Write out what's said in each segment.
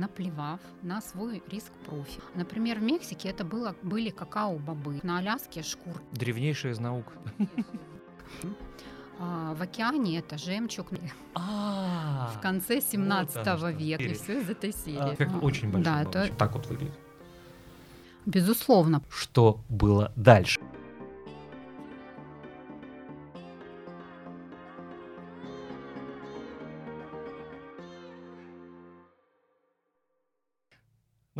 наплевав на свой риск профи. Например, в Мексике это было, были какао-бобы, на Аляске шкур. Древнейшая из наук. А в океане это жемчуг А, в конце 17 оно что. века. И все из этой а, серии. Как А, очень большой Да, это Так вот выглядит. безусловно. Что было дальше?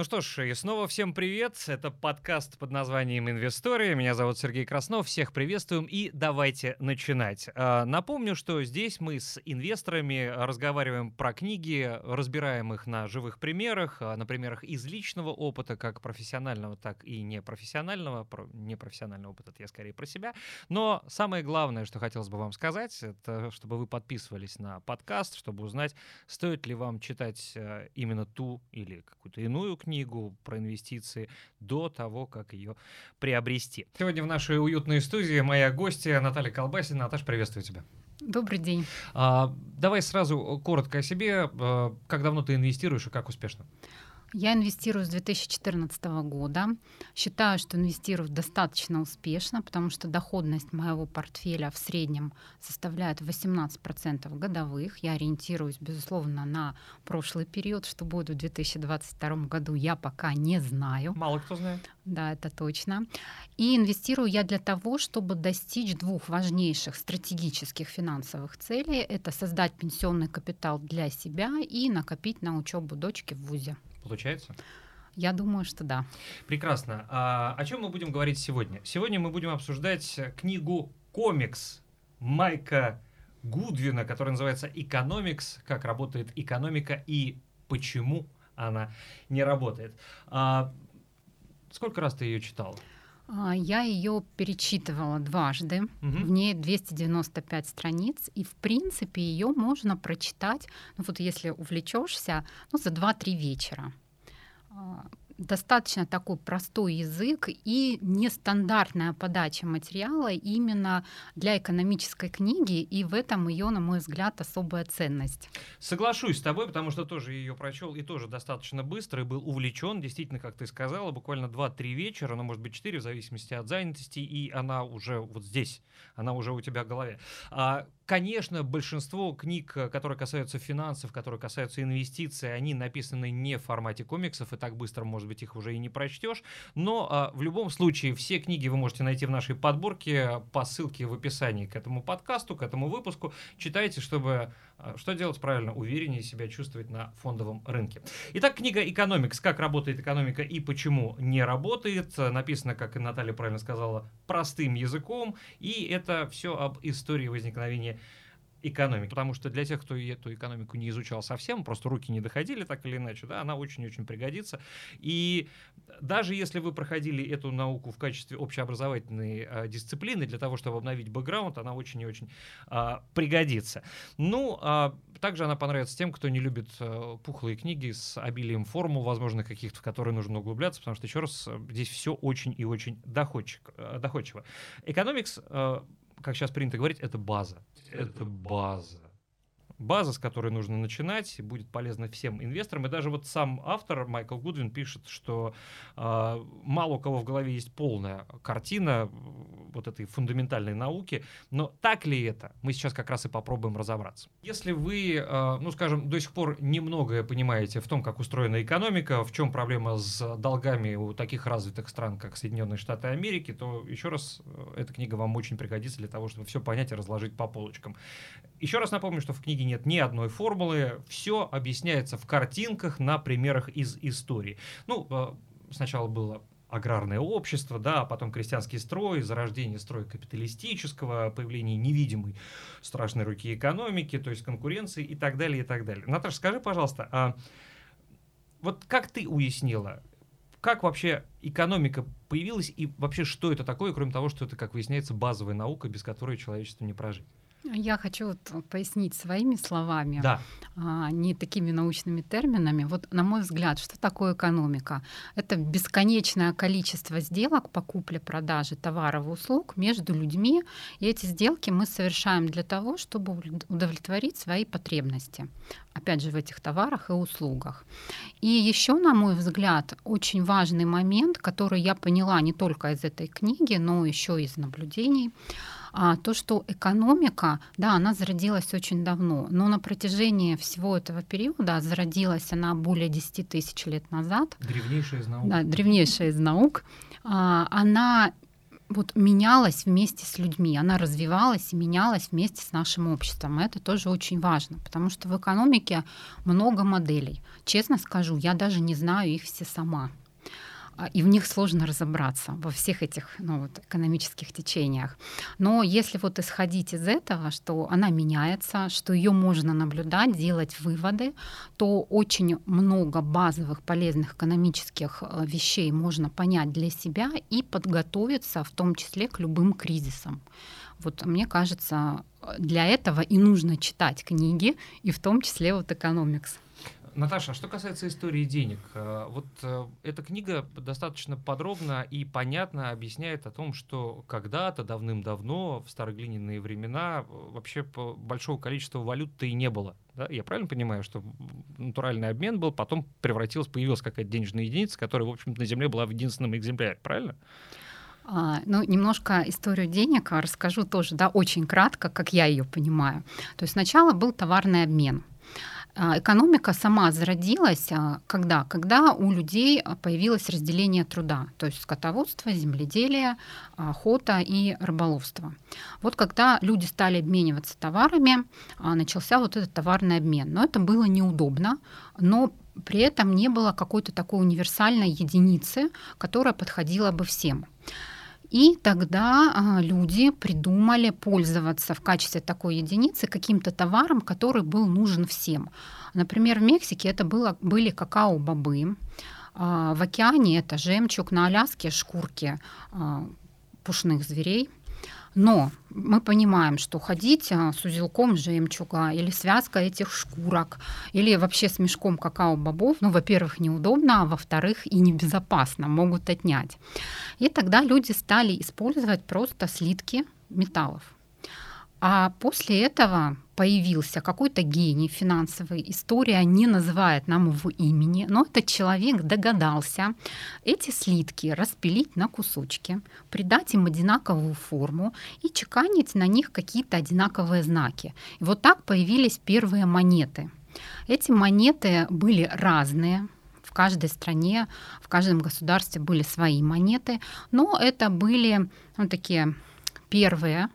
Ну что ж, и снова всем привет. Это подкаст под названием «Инвестория». Меня зовут Сергей Краснов. Всех приветствуем и давайте начинать. А, Напомню, что здесь мы с инвесторами разговариваем про книги, разбираем их на живых примерах, а, на примерах из личного опыта, как профессионального, так и непрофессионального. Про непрофессиональный опыт это я скорее про себя. Но самое главное, что хотелось бы вам сказать, это чтобы вы подписывались на подкаст, чтобы узнать, стоит ли вам читать э, именно ту или какую-то иную книгу про инвестиции до того, как ее приобрести. Сегодня в нашей уютной студии моя гостья Наталья Колбасина. Наташа, приветствую тебя. Добрый день. А, давай сразу коротко о себе. А, Как давно ты инвестируешь и как успешно? Я инвестирую с 2014 года. Считаю, что инвестирую достаточно успешно, потому что доходность моего портфеля в среднем составляет 18% годовых. Я ориентируюсь, безусловно, на прошлый период. Что будет в 2022 году, я пока не знаю. Мало кто знает. Да, это точно. И инвестирую я для того, чтобы достичь двух важнейших стратегических финансовых целей. Это создать пенсионный капитал для себя и накопить на учебу дочки в ВУЗе. Получается? Я думаю, что да. Прекрасно. А о чем мы будем говорить сегодня? Сегодня мы будем обсуждать книгу «Комикс» Майка Гудвина, которая называется «Экономикс. Как работает экономика и почему она не работает». А, сколько раз ты ее читал? А, Я ее перечитывала дважды. В ней 295 страниц, и в принципе ее можно прочитать, ну вот если увлечешься, ну за 2-3 вечера. Достаточно такой простой язык и нестандартная подача материала именно для экономической книги, и в этом ее, на мой взгляд, особая ценность. Соглашусь с тобой, потому что тоже ее прочел и тоже достаточно быстро, и был увлечен, действительно, как ты сказала, буквально 2-3 вечера, ну, может быть, 4, в зависимости от занятости, и она уже вот здесь, она уже у тебя в голове. А, Конечно, большинство книг, э, которые касаются финансов, которые касаются инвестиций, они написаны не в формате комиксов, и так быстро, может быть, их уже и не прочтешь. Но а, в любом случае все книги вы можете найти в нашей подборке по ссылке в описании к этому подкасту, к этому выпуску. Читайте, чтобы что делать правильно, увереннее себя чувствовать на фондовом рынке. Итак, книга «Экономикс. Как работает экономика и почему не работает» написана, как и Наталья правильно сказала, простым языком, и это все об истории возникновения экономики. Потому что для тех, кто эту экономику не изучал совсем, просто руки не доходили так или иначе, да, она очень-очень пригодится. И даже если вы проходили эту науку в качестве общеобразовательной э, дисциплины, для того, чтобы обновить бэкграунд, она очень и очень а, пригодится. Ну, а, также она понравится тем, кто не любит э, пухлые книги с обилием формул, возможно, каких-то, в которые нужно углубляться, потому что, еще раз, э, здесь все очень и очень доходчик, э, доходчиво. Экономикс, э, как сейчас принято говорить, это база. Это база. База, с которой нужно начинать, будет полезна всем инвесторам. И даже вот сам автор Майкл Гудвин пишет, что э, мало у кого в голове есть полная картина э, вот этой фундаментальной науки, но так ли это? Мы сейчас как раз и попробуем разобраться. Если вы, э, ну скажем, до сих пор немногое понимаете в том, как устроена экономика, в чем проблема с долгами у таких развитых стран, как Соединенные Штаты Америки, то еще раз э, эта книга вам очень пригодится для того, чтобы все понять и разложить по полочкам. Еще раз напомню, что в книге нет ни одной формулы, все объясняется в картинках на примерах из истории. Ну, э, сначала было аграрное общество, да, а потом крестьянский строй, зарождение строя капиталистического, появление невидимой страшной руки экономики, то есть конкуренции и так далее, и так далее. Наташа, скажи, пожалуйста, а вот как ты уяснила, как вообще экономика появилась и вообще что это такое, кроме того, что это, как выясняется, базовая наука, без которой человечеству не прожить? Я хочу вот пояснить своими словами, да. а, не такими научными терминами. Вот, на мой взгляд, что такое экономика? Это бесконечное количество сделок по купле-продаже товаров и услуг между людьми, и эти сделки мы совершаем для того, чтобы удовлетворить свои потребности. Опять же, в этих товарах и услугах. И еще, на мой взгляд, очень важный момент, который я поняла не только из этой книги, но еще из наблюдений — а то, что экономика, да, она зародилась очень давно, но на протяжении всего этого периода, зародилась она более 10 тысяч лет назад. Древнейшая из наук. Да, древнейшая из наук. А, она вот менялась вместе с людьми, она развивалась и менялась вместе с нашим обществом. Это тоже очень важно, потому что в экономике много моделей. Честно скажу, я даже не знаю их все сама. А, и в них сложно разобраться во всех этих ну, вот, экономических течениях. Но если вот исходить из этого, что она меняется, что ее можно наблюдать, делать выводы, то очень много базовых полезных экономических э, вещей можно понять для себя и подготовиться в том числе к любым кризисам. Вот мне кажется, для этого и нужно читать книги, и в том числе вот экономикс. Наташа, а что касается истории денег, э, вот э, эта книга достаточно подробно и понятно объясняет о том, что когда-то давным-давно, в староглиняные времена, вообще большого количества валют-то и не было. Да? Я правильно понимаю, что натуральный обмен был, потом превратилась, появилась какая-то денежная единица, которая, в общем на Земле была в единственном экземпляре, правильно? А, ну, немножко историю денег расскажу тоже, да, очень кратко, как я ее понимаю. То есть сначала был товарный обмен. А, экономика сама зародилась а, когда? Когда у людей появилось разделение труда, то есть скотоводство, земледелие, охота и рыболовство. Вот когда люди стали обмениваться товарами, а, начался вот этот товарный обмен. Но это было неудобно, но при этом не было какой-то такой универсальной единицы, которая подходила бы всем. И тогда а, люди придумали пользоваться в качестве такой единицы каким-то товаром, который был нужен всем. Например, в Мексике это было, были какао-бобы, а, в океане это жемчуг, на Аляске шкурки а, пушных зверей – но мы понимаем, что ходить а, с узелком жемчуга или связкой этих шкурок, или вообще с мешком какао-бобов, ну, во-первых, неудобно, а во-вторых, и небезопасно, могут отнять. И тогда люди стали использовать просто слитки металлов. А после этого появился какой-то гений финансовый, история не называет нам его имени, но этот человек догадался эти слитки распилить на кусочки, придать им одинаковую форму и чеканить на них какие-то одинаковые знаки. И вот так появились первые монеты. Эти монеты были разные, в каждой стране, в каждом государстве были свои монеты, но это были ну, такие первые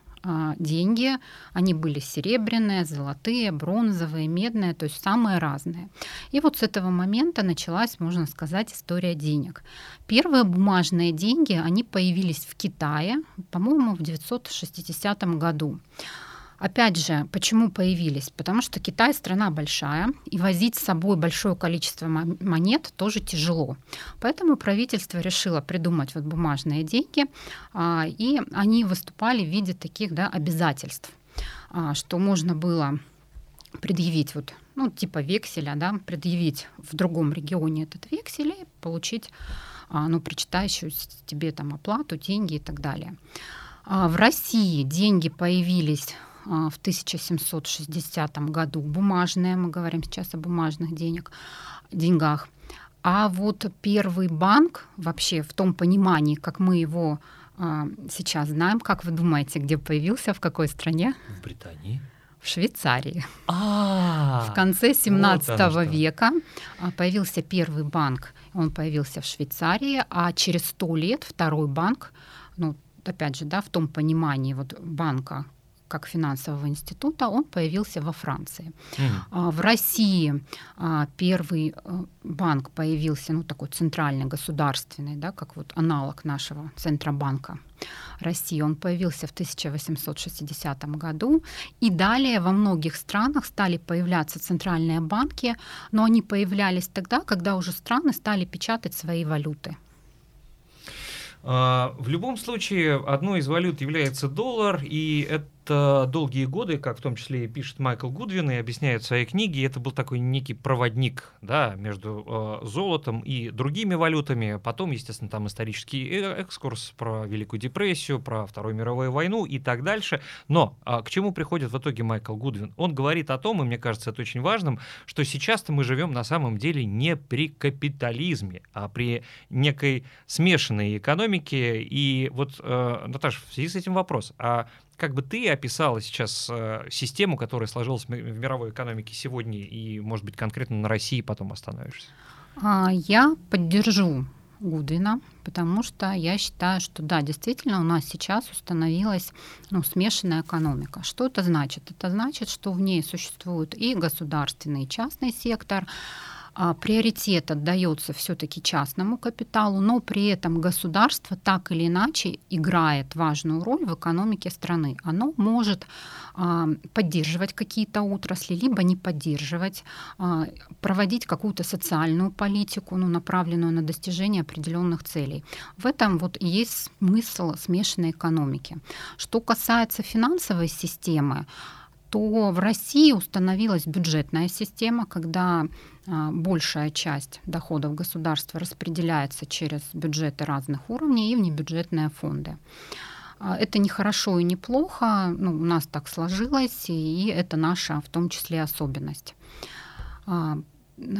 деньги, они были серебряные, золотые, бронзовые, медные, то есть самые разные. И вот с этого момента началась, можно сказать, история денег. Первые бумажные деньги, они появились в Китае, по-моему, в 960 году. Опять же, почему появились? Потому что Китай страна большая, и возить с собой большое количество монет тоже тяжело. Поэтому правительство решило придумать вот бумажные деньги, а, и они выступали в виде таких да, обязательств, а, что можно было предъявить вот ну, типа векселя, да, предъявить в другом регионе этот вексель и получить а, ну, причитающуюся тебе там оплату, деньги и так далее. В России деньги появились в 1760 году бумажные, мы говорим сейчас о бумажных денег, деньгах. А вот первый банк вообще в том понимании, как мы его а, сейчас знаем, как вы думаете, где появился, в какой стране? В Британии. В Швейцарии. А, в конце 17 вот века а, появился первый банк, он появился в Швейцарии, а через сто лет второй банк, ну опять же, да, в том понимании вот банка, как финансового института, он появился во Франции. Mm. В России а, первый э, банк появился, ну такой центральный, государственный, да, как вот аналог нашего Центробанка России. Он появился в 1860 году. И далее во многих странах стали появляться центральные банки, но они появлялись тогда, когда уже страны стали печатать свои валюты. А, в любом случае, одной из валют является доллар, и э, долгие годы, как в том числе пишет Майкл Гудвин и объясняет в своей книге, это был такой некий проводник да, между э, золотом и другими валютами. Потом, естественно, там исторический э, экскурс про Великую депрессию, про Вторую мировую войну и так дальше. Но э, к чему приходит в итоге Майкл Гудвин? Он говорит о том, и мне кажется, это очень важным, что сейчас-то мы живем на самом деле не при капитализме, а при некой смешанной экономике. И вот, э, Наташа, в связи с этим вопрос. А как бы ты описала сейчас э, систему, которая сложилась в мировой экономике сегодня, и, может быть, конкретно на России потом остановишься? А, я поддержу Гудвина, потому что я считаю, что да, действительно у нас сейчас установилась ну, смешанная экономика. Что это значит? Это значит, что в ней существует и государственный, и частный сектор, а, приоритет отдается все-таки частному капиталу, но при этом государство так или иначе играет важную роль в экономике страны. Оно может а, поддерживать какие-то отрасли, либо не поддерживать, а, проводить какую-то социальную политику, ну, направленную на достижение определенных целей. В этом вот и есть смысл смешанной экономики. Что касается финансовой системы, то в России установилась бюджетная система, когда большая часть доходов государства распределяется через бюджеты разных уровней и внебюджетные фонды. А, это не хорошо и не плохо, ну, у нас так сложилось, и это наша в том числе особенность. А,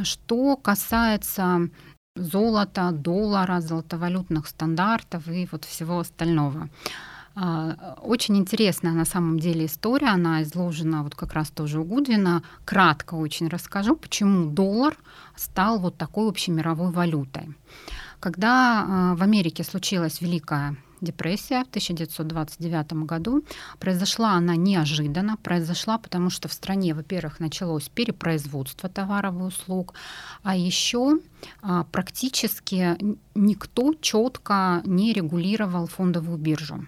что касается золота, доллара, золотовалютных стандартов и вот всего остального. А, очень интересная на самом деле история, она изложена вот как раз тоже у Гудвина. Кратко очень расскажу, почему доллар стал вот такой общемировой валютой. Когда а, в Америке случилась Великая депрессия в 1929 году. Произошла она неожиданно. Произошла потому, что в стране, во-первых, началось перепроизводство товаров и услуг, а еще а, практически никто четко не регулировал фондовую биржу.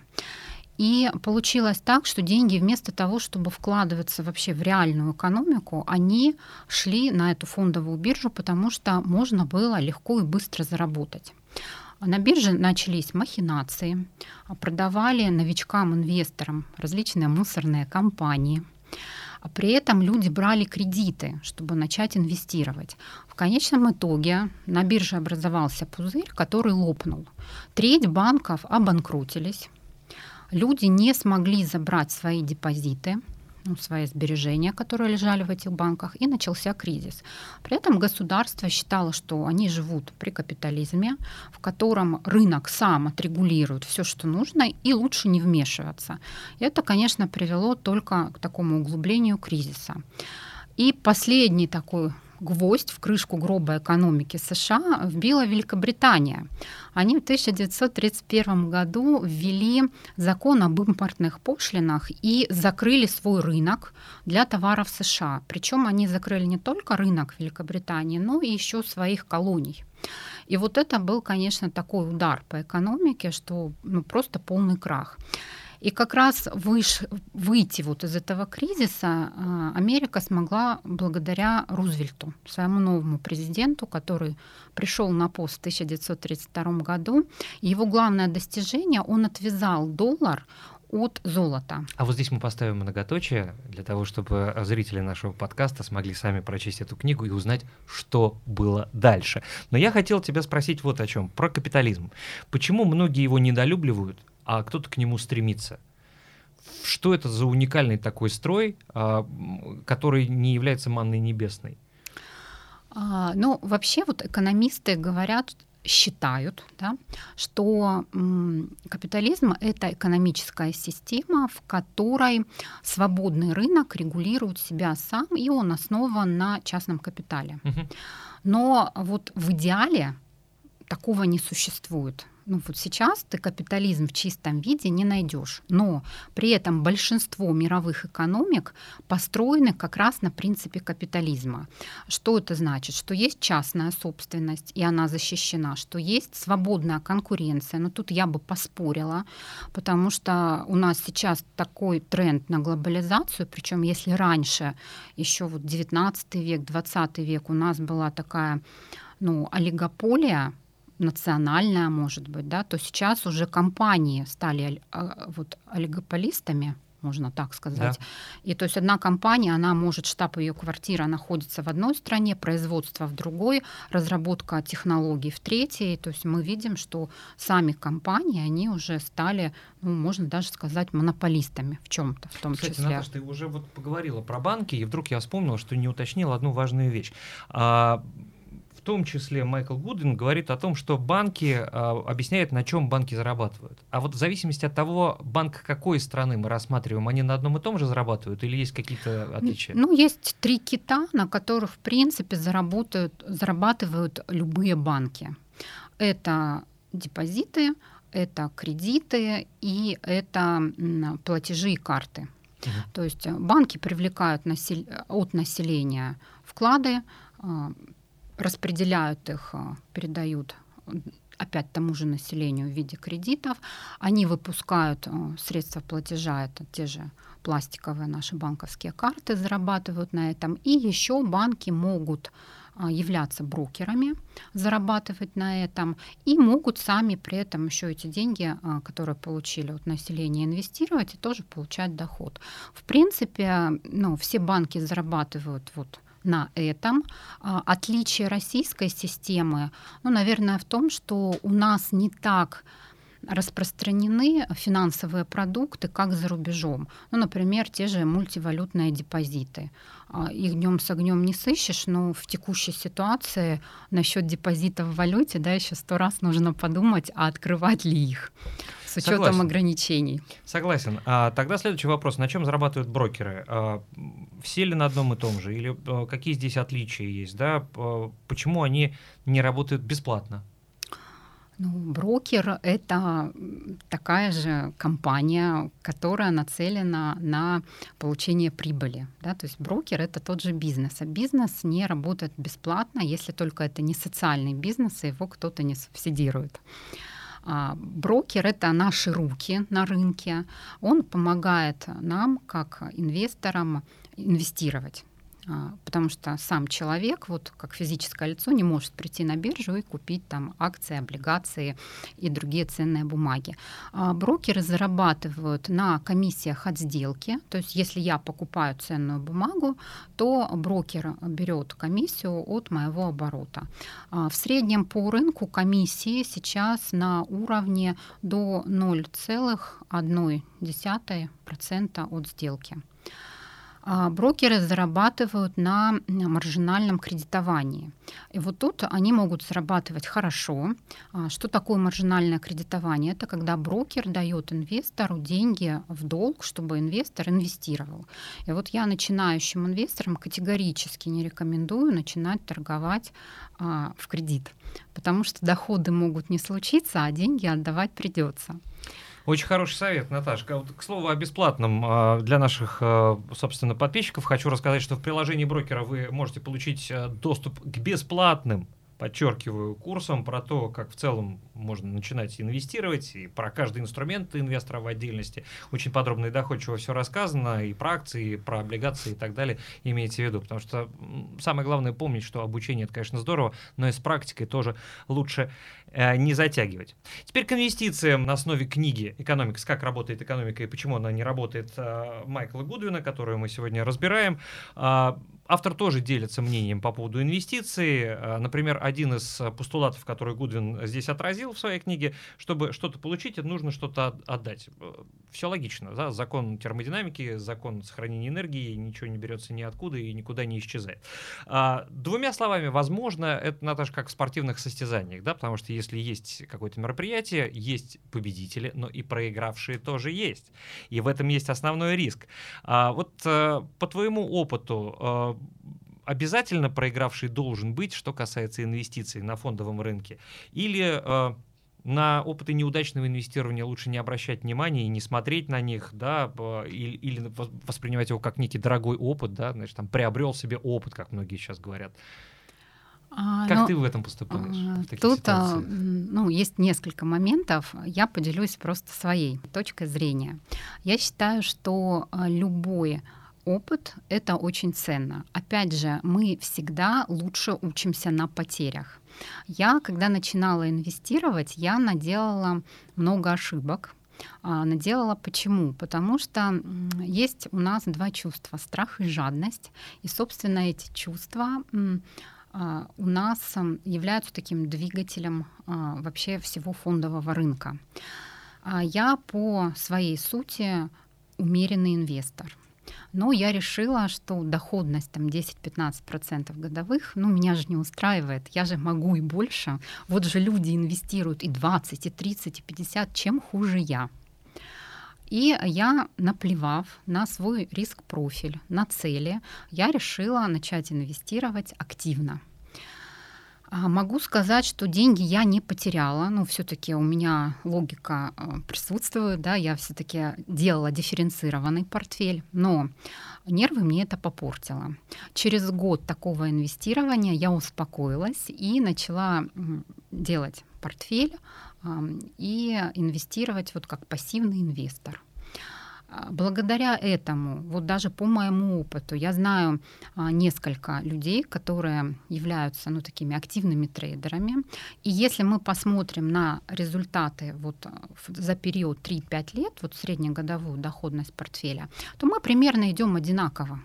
И получилось так, что деньги вместо того, чтобы вкладываться вообще в реальную экономику, они шли на эту фондовую биржу, потому что можно было легко и быстро заработать. На бирже начались махинации, продавали новичкам-инвесторам различные мусорные компании. А при этом люди брали кредиты, чтобы начать инвестировать. В конечном итоге на бирже образовался пузырь, который лопнул. Треть банков обанкротились. Люди не смогли забрать свои депозиты – ну, свои сбережения, которые лежали в этих банках, и начался кризис. При этом государство считало, что они живут при капитализме, в котором рынок сам отрегулирует все, что нужно, и лучше не вмешиваться. Это, конечно, привело только к такому углублению кризиса. И последний такой гвоздь в крышку гроба экономики США вбила Великобритания. Они в 1931 году ввели закон об импортных пошлинах и закрыли свой рынок для товаров США. Причем они закрыли не только рынок Великобритании, но и еще своих колоний. И вот это был, конечно, такой удар по экономике, что ну, просто полный крах. И как раз выш, выйти вот из этого кризиса а, Америка смогла благодаря Рузвельту, своему новому президенту, который пришел на пост в 1932 году. Его главное достижение, он отвязал доллар от золота. А вот здесь мы поставим многоточие для того, чтобы зрители нашего подкаста смогли сами прочесть эту книгу и узнать, что было дальше. Но я хотел тебя спросить вот о чем, про капитализм. Почему многие его недолюбливают, а кто-то к нему стремится. Что это за уникальный такой строй, а, который не является манной небесной? А, ну, вообще вот экономисты говорят, считают, да, что м, капитализм — это экономическая система, в которой свободный рынок регулирует себя сам, и он основан на частном капитале. Угу. Но вот в идеале такого не существует ну вот сейчас ты капитализм в чистом виде не найдешь, но при этом большинство мировых экономик построены как раз на принципе капитализма. Что это значит? Что есть частная собственность, и она защищена, что есть свободная конкуренция. Но тут я бы поспорила, потому что у нас сейчас такой тренд на глобализацию, причем если раньше, еще вот 19 век, 20 век у нас была такая ну, олигополия, национальная, может быть, да, то сейчас уже компании стали а, вот олигополистами, можно так сказать. Да. И то есть одна компания, она может, штаб ее квартира находится в одной стране, производство в другой, разработка технологий в третьей. То есть мы видим, что сами компании, они уже стали, ну, можно даже сказать, монополистами в чем-то, в том Кстати, числе. Наташа, ты уже вот поговорила про банки, и вдруг я вспомнил, что не уточнила одну важную вещь. А, том числе Майкл Гудвин говорит о том, что банки э, объясняют, на чем банки зарабатывают. А вот в зависимости от того, банк какой страны мы рассматриваем, они на одном и том же зарабатывают или есть какие-то отличия? Ну, есть три кита, на которых, в принципе, заработают, зарабатывают любые банки. Это депозиты, это кредиты и это платежи и карты. Угу. То есть банки привлекают насел... от населения вклады, а, распределяют их, а, передают опять тому же населению в виде кредитов. Они выпускают а, средства платежа, это те же пластиковые наши банковские карты, зарабатывают на этом. И еще банки могут являться брокерами, зарабатывать на этом, и могут сами при этом еще эти деньги, которые получили от населения, инвестировать и тоже получать доход. В принципе, ну, все банки зарабатывают вот на этом. А, отличие российской системы, ну, наверное, в том, что у нас не так распространены финансовые продукты, как за рубежом. Ну, например, те же мультивалютные депозиты. А, их днем с огнем не сыщешь, но в текущей ситуации насчет депозитов в валюте, да, еще сто раз нужно подумать, а открывать ли их с учетом Согласен. ограничений. Согласен. А тогда следующий вопрос: на чем зарабатывают брокеры? А, все ли на одном и том же, или а, какие здесь отличия есть, да? А, почему они не работают бесплатно? Ну, брокер — это такая же компания, которая нацелена на получение прибыли. Да? То есть брокер — это тот же бизнес. А бизнес не работает бесплатно, если только это не социальный бизнес, и его кто-то не субсидирует. А брокер — это наши руки на рынке. Он помогает нам, как инвесторам, инвестировать. А, потому что сам человек, вот как физическое лицо, не может прийти на биржу и купить там акции, облигации и другие ценные бумаги. А брокеры зарабатывают на комиссиях от сделки, то есть если я покупаю ценную бумагу, то брокер берет комиссию от моего оборота. А в среднем по рынку комиссии сейчас на уровне до 0,1% от сделки. А, брокеры зарабатывают на маржинальном кредитовании. И вот тут они могут зарабатывать хорошо. А, что такое маржинальное кредитование? Это когда брокер дает инвестору деньги в долг, чтобы инвестор инвестировал. И вот я начинающим инвесторам категорически не рекомендую начинать торговать а, в кредит, потому что доходы могут не случиться, а деньги отдавать придется. Очень хороший совет, Наташка. Вот, к слову о бесплатном а, для наших, а, собственно, подписчиков хочу рассказать, что в приложении брокера вы можете получить а, доступ к бесплатным подчеркиваю, курсом про то, как в целом можно начинать инвестировать, и про каждый инструмент инвестора в отдельности. Очень подробно и доходчиво все рассказано, и про акции, и про облигации и так далее имейте в виду. Потому что самое главное помнить, что обучение это, конечно, здорово, но и с практикой тоже лучше не затягивать. Теперь к инвестициям на основе книги «Экономикс. Как работает экономика и почему она не работает» э, Майкла Гудвина, которую мы сегодня разбираем. Э, Автор тоже делится мнением по поводу инвестиций. Э, например, один из постулатов, который Гудвин здесь отразил в своей книге, чтобы что-то получить, нужно что-то отдать. Э, Все логично. Да? Закон термодинамики, закон сохранения энергии, ничего не берется ниоткуда и никуда не исчезает. Двумя словами, возможно, это, Наташа, как в спортивных состязаниях, да? потому что если есть какое-то мероприятие, есть победители, но и проигравшие тоже есть. И в этом есть основной риск. А, вот э, по твоему опыту, обязательно проигравший должен быть, что касается инвестиций на фондовом рынке? Или э, на опыты неудачного инвестирования лучше не обращать внимания и не смотреть на них, да, или, или воспринимать его как некий дорогой опыт, да, значит, там приобрел себе опыт, как многие сейчас говорят. А, как ну, ты в этом поступаешь? А, в тут а, ну, есть несколько моментов. Я поделюсь просто своей точкой зрения. Я считаю, что а, любой опыт — это очень ценно. Опять же, мы всегда лучше учимся на потерях. Я, когда начинала инвестировать, я наделала много ошибок. а, наделала. Почему? Потому что есть у нас два чувства — страх и жадность. И, собственно, эти чувства у нас являются таким двигателем а, вообще всего фондового рынка. Я по своей сути умеренный инвестор — но я решила, что доходность там 10-15% годовых, ну, меня же не устраивает, я же могу и больше. Вот же люди инвестируют и 20, и 30, и 50, чем хуже я. И я, наплевав на свой риск-профиль, на цели, я решила начать инвестировать активно. А, могу сказать, что деньги я не потеряла. Ну, все-таки у меня логика а, присутствует, да, я все-таки делала дифференцированный портфель, но нервы мне это попортило. Через год такого инвестирования я успокоилась и начала делать портфель и инвестировать вот как пассивный инвестор. А, благодаря этому, вот даже по моему опыту, я знаю а, несколько людей, которые являются ну, такими активными трейдерами. И если мы посмотрим на результаты вот а, за период 3-5 лет, вот среднегодовую доходность портфеля, то мы примерно идем одинаково.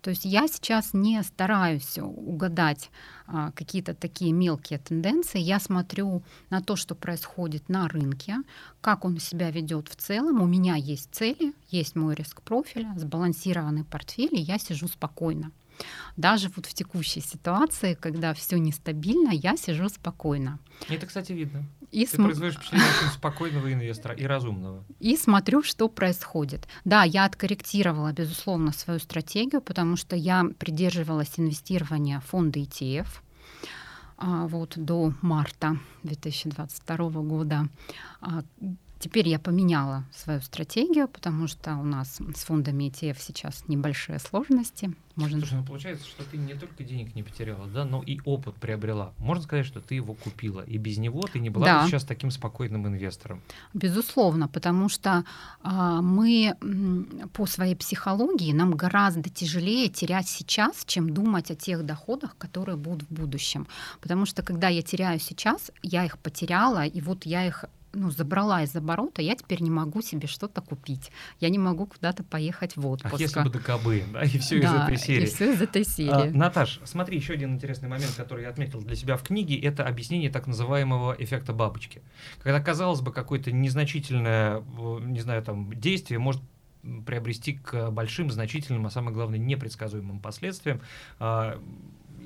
То есть я сейчас не стараюсь угадать а, какие-то такие мелкие тенденции. Я смотрю на то, что происходит на рынке, как он себя ведет в целом. У меня есть цели, есть мой риск профиля, сбалансированный портфель, и я сижу спокойно. Даже вот в текущей ситуации, когда все нестабильно, я сижу спокойно. Это, кстати, видно. И Ты см... производишь впечатление очень спокойного инвестора и разумного. И смотрю, что происходит. Да, я откорректировала, безусловно, свою стратегию, потому что я придерживалась инвестирования в фонды ETF а, вот, до марта 2022 года. Теперь я поменяла свою стратегию, потому что у нас с фондами ETF сейчас небольшие сложности. Можно... Слушай, ну получается, что ты не только денег не потеряла, да, но и опыт приобрела. Можно сказать, что ты его купила, и без него ты не была да. сейчас таким спокойным инвестором. Безусловно, потому что а, мы по своей психологии нам гораздо тяжелее терять сейчас, чем думать о тех доходах, которые будут в будущем. Потому что когда я теряю сейчас, я их потеряла, и вот я их ну, забрала из оборота, я теперь не могу себе что-то купить. Я не могу куда-то поехать в отпуск. Ах, если бы ДКБ, да, и все да, из этой серии. и все из этой серии. А, Наташ, смотри, еще один интересный момент, который я отметил для себя в книге, это объяснение так называемого эффекта бабочки. Когда, казалось бы, какое-то незначительное, не знаю, там, действие может приобрести к большим, значительным, а самое главное, непредсказуемым последствиям.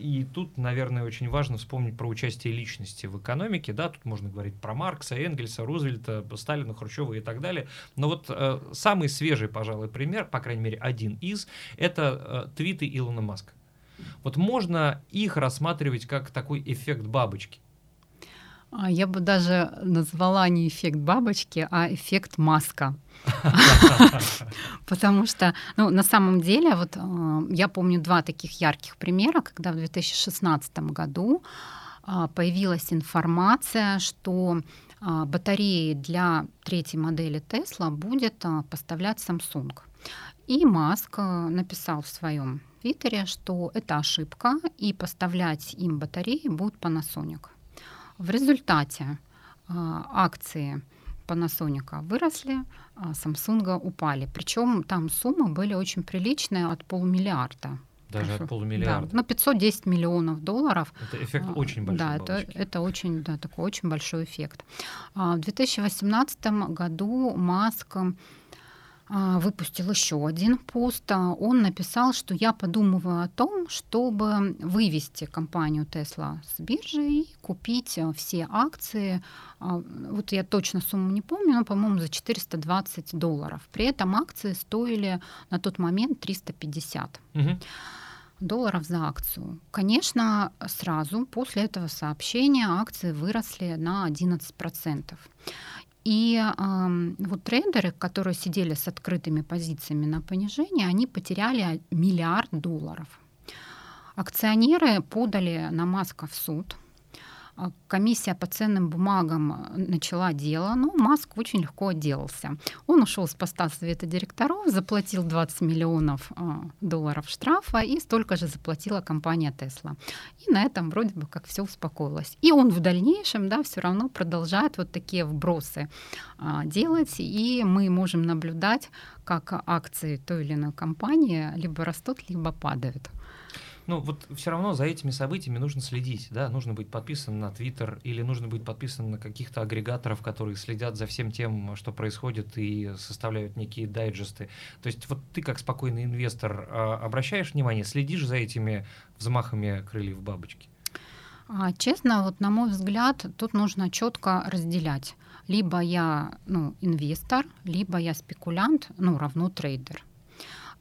И тут, наверное, очень важно вспомнить про участие личности в экономике. Да, тут можно говорить про Маркса, Энгельса, Рузвельта, Сталина, Хрущева и так далее. Но вот э, самый свежий, пожалуй, пример, по крайней мере, один из, это э, твиты Илона Маска. Вот можно их рассматривать как такой эффект бабочки. А, я бы даже назвала не эффект бабочки, а эффект маска. Потому что, ну, на самом деле, вот э, я помню два таких ярких примера, когда в 2016 году а, появилась информация, что а, батареи для третьей модели Tesla будет поставлять Samsung. И Маск написал в своем твиттере, что это ошибка, и поставлять им батареи будет Panasonic. В результате а, акции Panasonic выросли, а Samsung упали. Причем там суммы были очень приличные от полумиллиарда. Даже Прошу. от полумиллиарда. Да, на 510 миллионов долларов. Это эффект а, очень большой. Да, это, это очень, да, такой очень большой эффект. В 2018 году Маск а, выпустил еще один пост. А, он написал, что я подумываю о том, чтобы вывести компанию Tesla с биржи и купить а, все акции. Вот я точно сумму не помню, но, по-моему, за 420 долларов. При этом акции стоили на тот момент 350. Угу долларов за акцию. Конечно, сразу после этого сообщения акции выросли на 11%. И э, вот трейдеры, которые сидели с открытыми позициями на понижение, они потеряли миллиард долларов. Акционеры подали на Маска в суд. А, комиссия по ценным бумагам э, начала дело, но Маск очень легко отделался. Он ушел с поста совета директоров, заплатил 20 миллионов а, долларов штрафа и столько же заплатила компания Tesla. И на этом вроде бы как все успокоилось. И он в дальнейшем да, все равно продолжает вот такие вбросы а, делать, и мы можем наблюдать, как акции той или иной компании либо растут, либо падают. Ну, вот все равно за этими событиями нужно следить, да, нужно быть подписан на Твиттер или нужно быть подписан на каких-то агрегаторов, которые следят за всем тем, что происходит и составляют некие дайджесты. То есть вот ты как спокойный инвестор а, обращаешь внимание, следишь за этими взмахами крыльев бабочки? А, честно, вот на мой взгляд, тут нужно четко разделять. Либо я ну, инвестор, либо я спекулянт, ну, равно трейдер.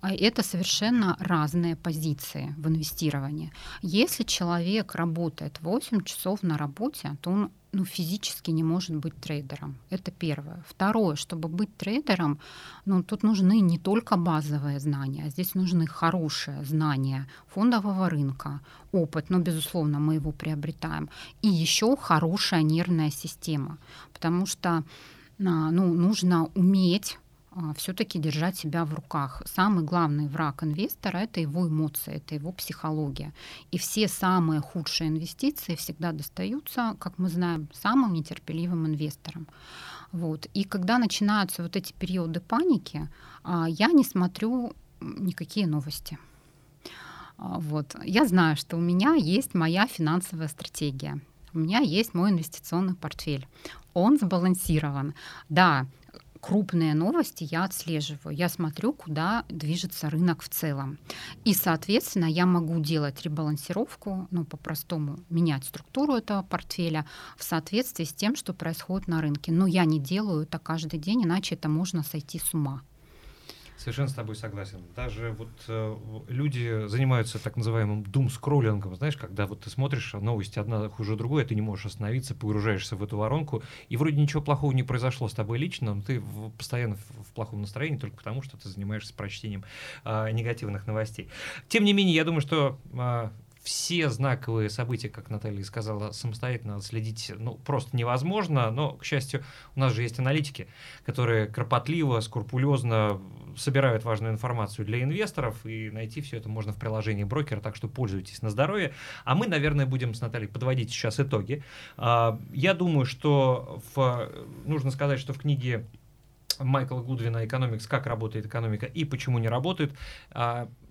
А это совершенно разные позиции в инвестировании. Если человек работает 8 часов на работе, то он ну, физически не может быть трейдером. Это первое. Второе, чтобы быть трейдером, ну, тут нужны не только базовые знания, а здесь нужны хорошие знания фондового рынка, опыт, но, ну, безусловно, мы его приобретаем, и еще хорошая нервная система, потому что а, ну, нужно уметь все-таки держать себя в руках. Самый главный враг инвестора — это его эмоции, это его психология. И все самые худшие инвестиции всегда достаются, как мы знаем, самым нетерпеливым инвесторам. Вот. И когда начинаются вот эти периоды паники, а, я не смотрю никакие новости. А, вот. Я знаю, что у меня есть моя финансовая стратегия. У меня есть мой инвестиционный портфель. Он сбалансирован. Да, крупные новости я отслеживаю, я смотрю, куда движется рынок в целом. И, соответственно, я могу делать ребалансировку, ну, по-простому, менять структуру этого портфеля в соответствии с тем, что происходит на рынке. Но я не делаю это каждый день, иначе это можно сойти с ума. Совершенно с тобой согласен. Даже вот э, люди занимаются так называемым дум-скроллингом, знаешь, когда вот ты смотришь новости одна хуже другой, а ты не можешь остановиться, погружаешься в эту воронку, и вроде ничего плохого не произошло с тобой лично, но ты в, постоянно в, в плохом настроении только потому, что ты занимаешься прочтением э, негативных новостей. Тем не менее, я думаю, что э, все знаковые события, как Наталья сказала, самостоятельно следить ну, просто невозможно, но, к счастью, у нас же есть аналитики, которые кропотливо, скрупулезно собирают важную информацию для инвесторов, и найти все это можно в приложении брокера, так что пользуйтесь на здоровье. А мы, наверное, будем с Натальей подводить сейчас итоги. А, я думаю, что в, нужно сказать, что в книге Майкла Гудвина «Экономикс. Как работает экономика и почему не работает».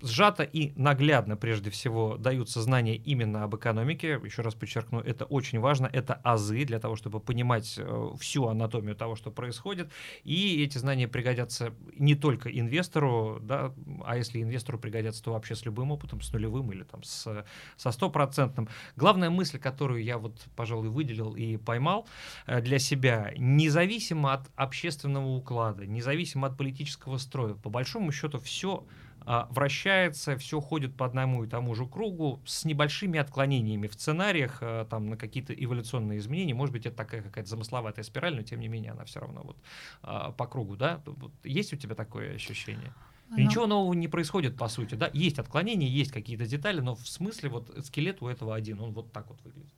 Сжато и наглядно, прежде всего, даются знания именно об экономике. Еще раз подчеркну, это очень важно. Это азы для того, чтобы понимать э, всю анатомию того, что происходит. И эти знания пригодятся не только инвестору, да, а если инвестору пригодятся, то вообще с любым опытом, с нулевым или там с, со стопроцентным. Главная мысль, которую я вот, пожалуй, выделил и поймал э, для себя, независимо от общественного уклада, независимо от политического строя, по большому счету все вращается, все ходит по одному и тому же кругу с небольшими отклонениями в сценариях, а, там на какие-то эволюционные изменения. Может быть, это такая какая-то замысловатая спираль, но тем не менее она все равно вот а, по кругу, да? Есть у тебя такое ощущение? Но... Ничего нового не происходит, по сути, да? Есть отклонения, есть какие-то детали, но в смысле вот скелет у этого один, он вот так вот выглядит.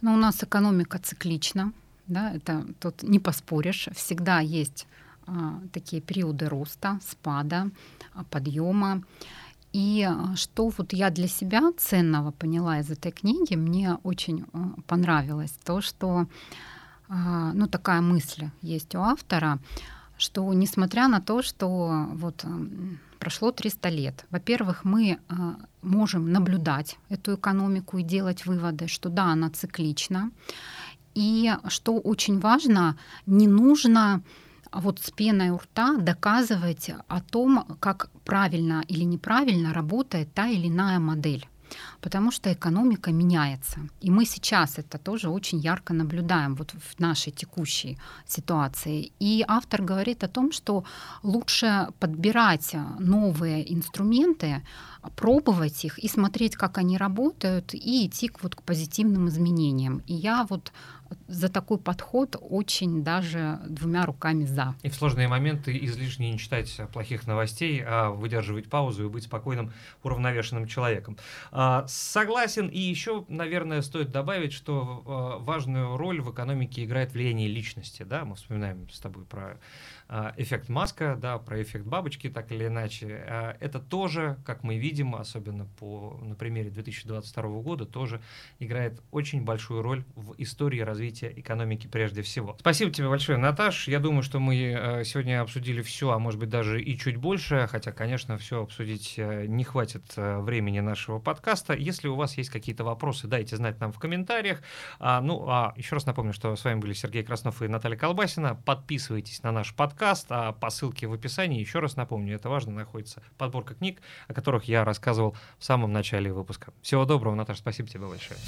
Ну, у нас экономика циклична, да, это тут не поспоришь. Всегда есть а, такие периоды роста, спада, а, подъема. И а, что вот я для себя ценного поняла из этой книги, мне очень понравилось то, что ну, такая мысль есть у автора, что несмотря на то, что вот прошло 300 лет, во-первых, мы можем наблюдать эту экономику и делать выводы, что да, она циклична, и что очень важно, не нужно а вот с пеной у рта доказывать о том, как правильно или неправильно работает та или иная модель потому что экономика меняется. И мы сейчас это тоже очень ярко наблюдаем вот в нашей текущей ситуации. И автор говорит о том, что лучше подбирать новые инструменты, пробовать их и смотреть, как они работают, и идти к, вот, к позитивным изменениям. И я вот за такой подход очень даже двумя руками за. И в сложные моменты излишне не читать плохих новостей, а выдерживать паузу и быть спокойным, уравновешенным человеком. А, согласен. И еще, наверное, стоит добавить, что важную роль в экономике играет влияние личности. Да? Мы вспоминаем с тобой про а, эффект маска, да, про эффект бабочки, так или иначе. А, это тоже, как мы видим, особенно по, на примере 2022 года, тоже играет очень большую роль в истории развития экономики прежде всего. Спасибо тебе большое, Наташ. Я думаю, что мы а, сегодня обсудили все, а может быть даже и чуть больше, хотя, конечно, все обсудить э, не хватит э, времени нашего подкаста. Если у вас есть какие-то вопросы, дайте знать нам в комментариях. Ну, а еще раз напомню, что с вами были Сергей Краснов и Наталья Колбасина. Подписывайтесь на наш подкаст подкаст, а по ссылке в описании, еще раз напомню, это важно, находится подборка книг, о которых я рассказывал в самом начале выпуска. Всего доброго, Наташа, спасибо тебе большое.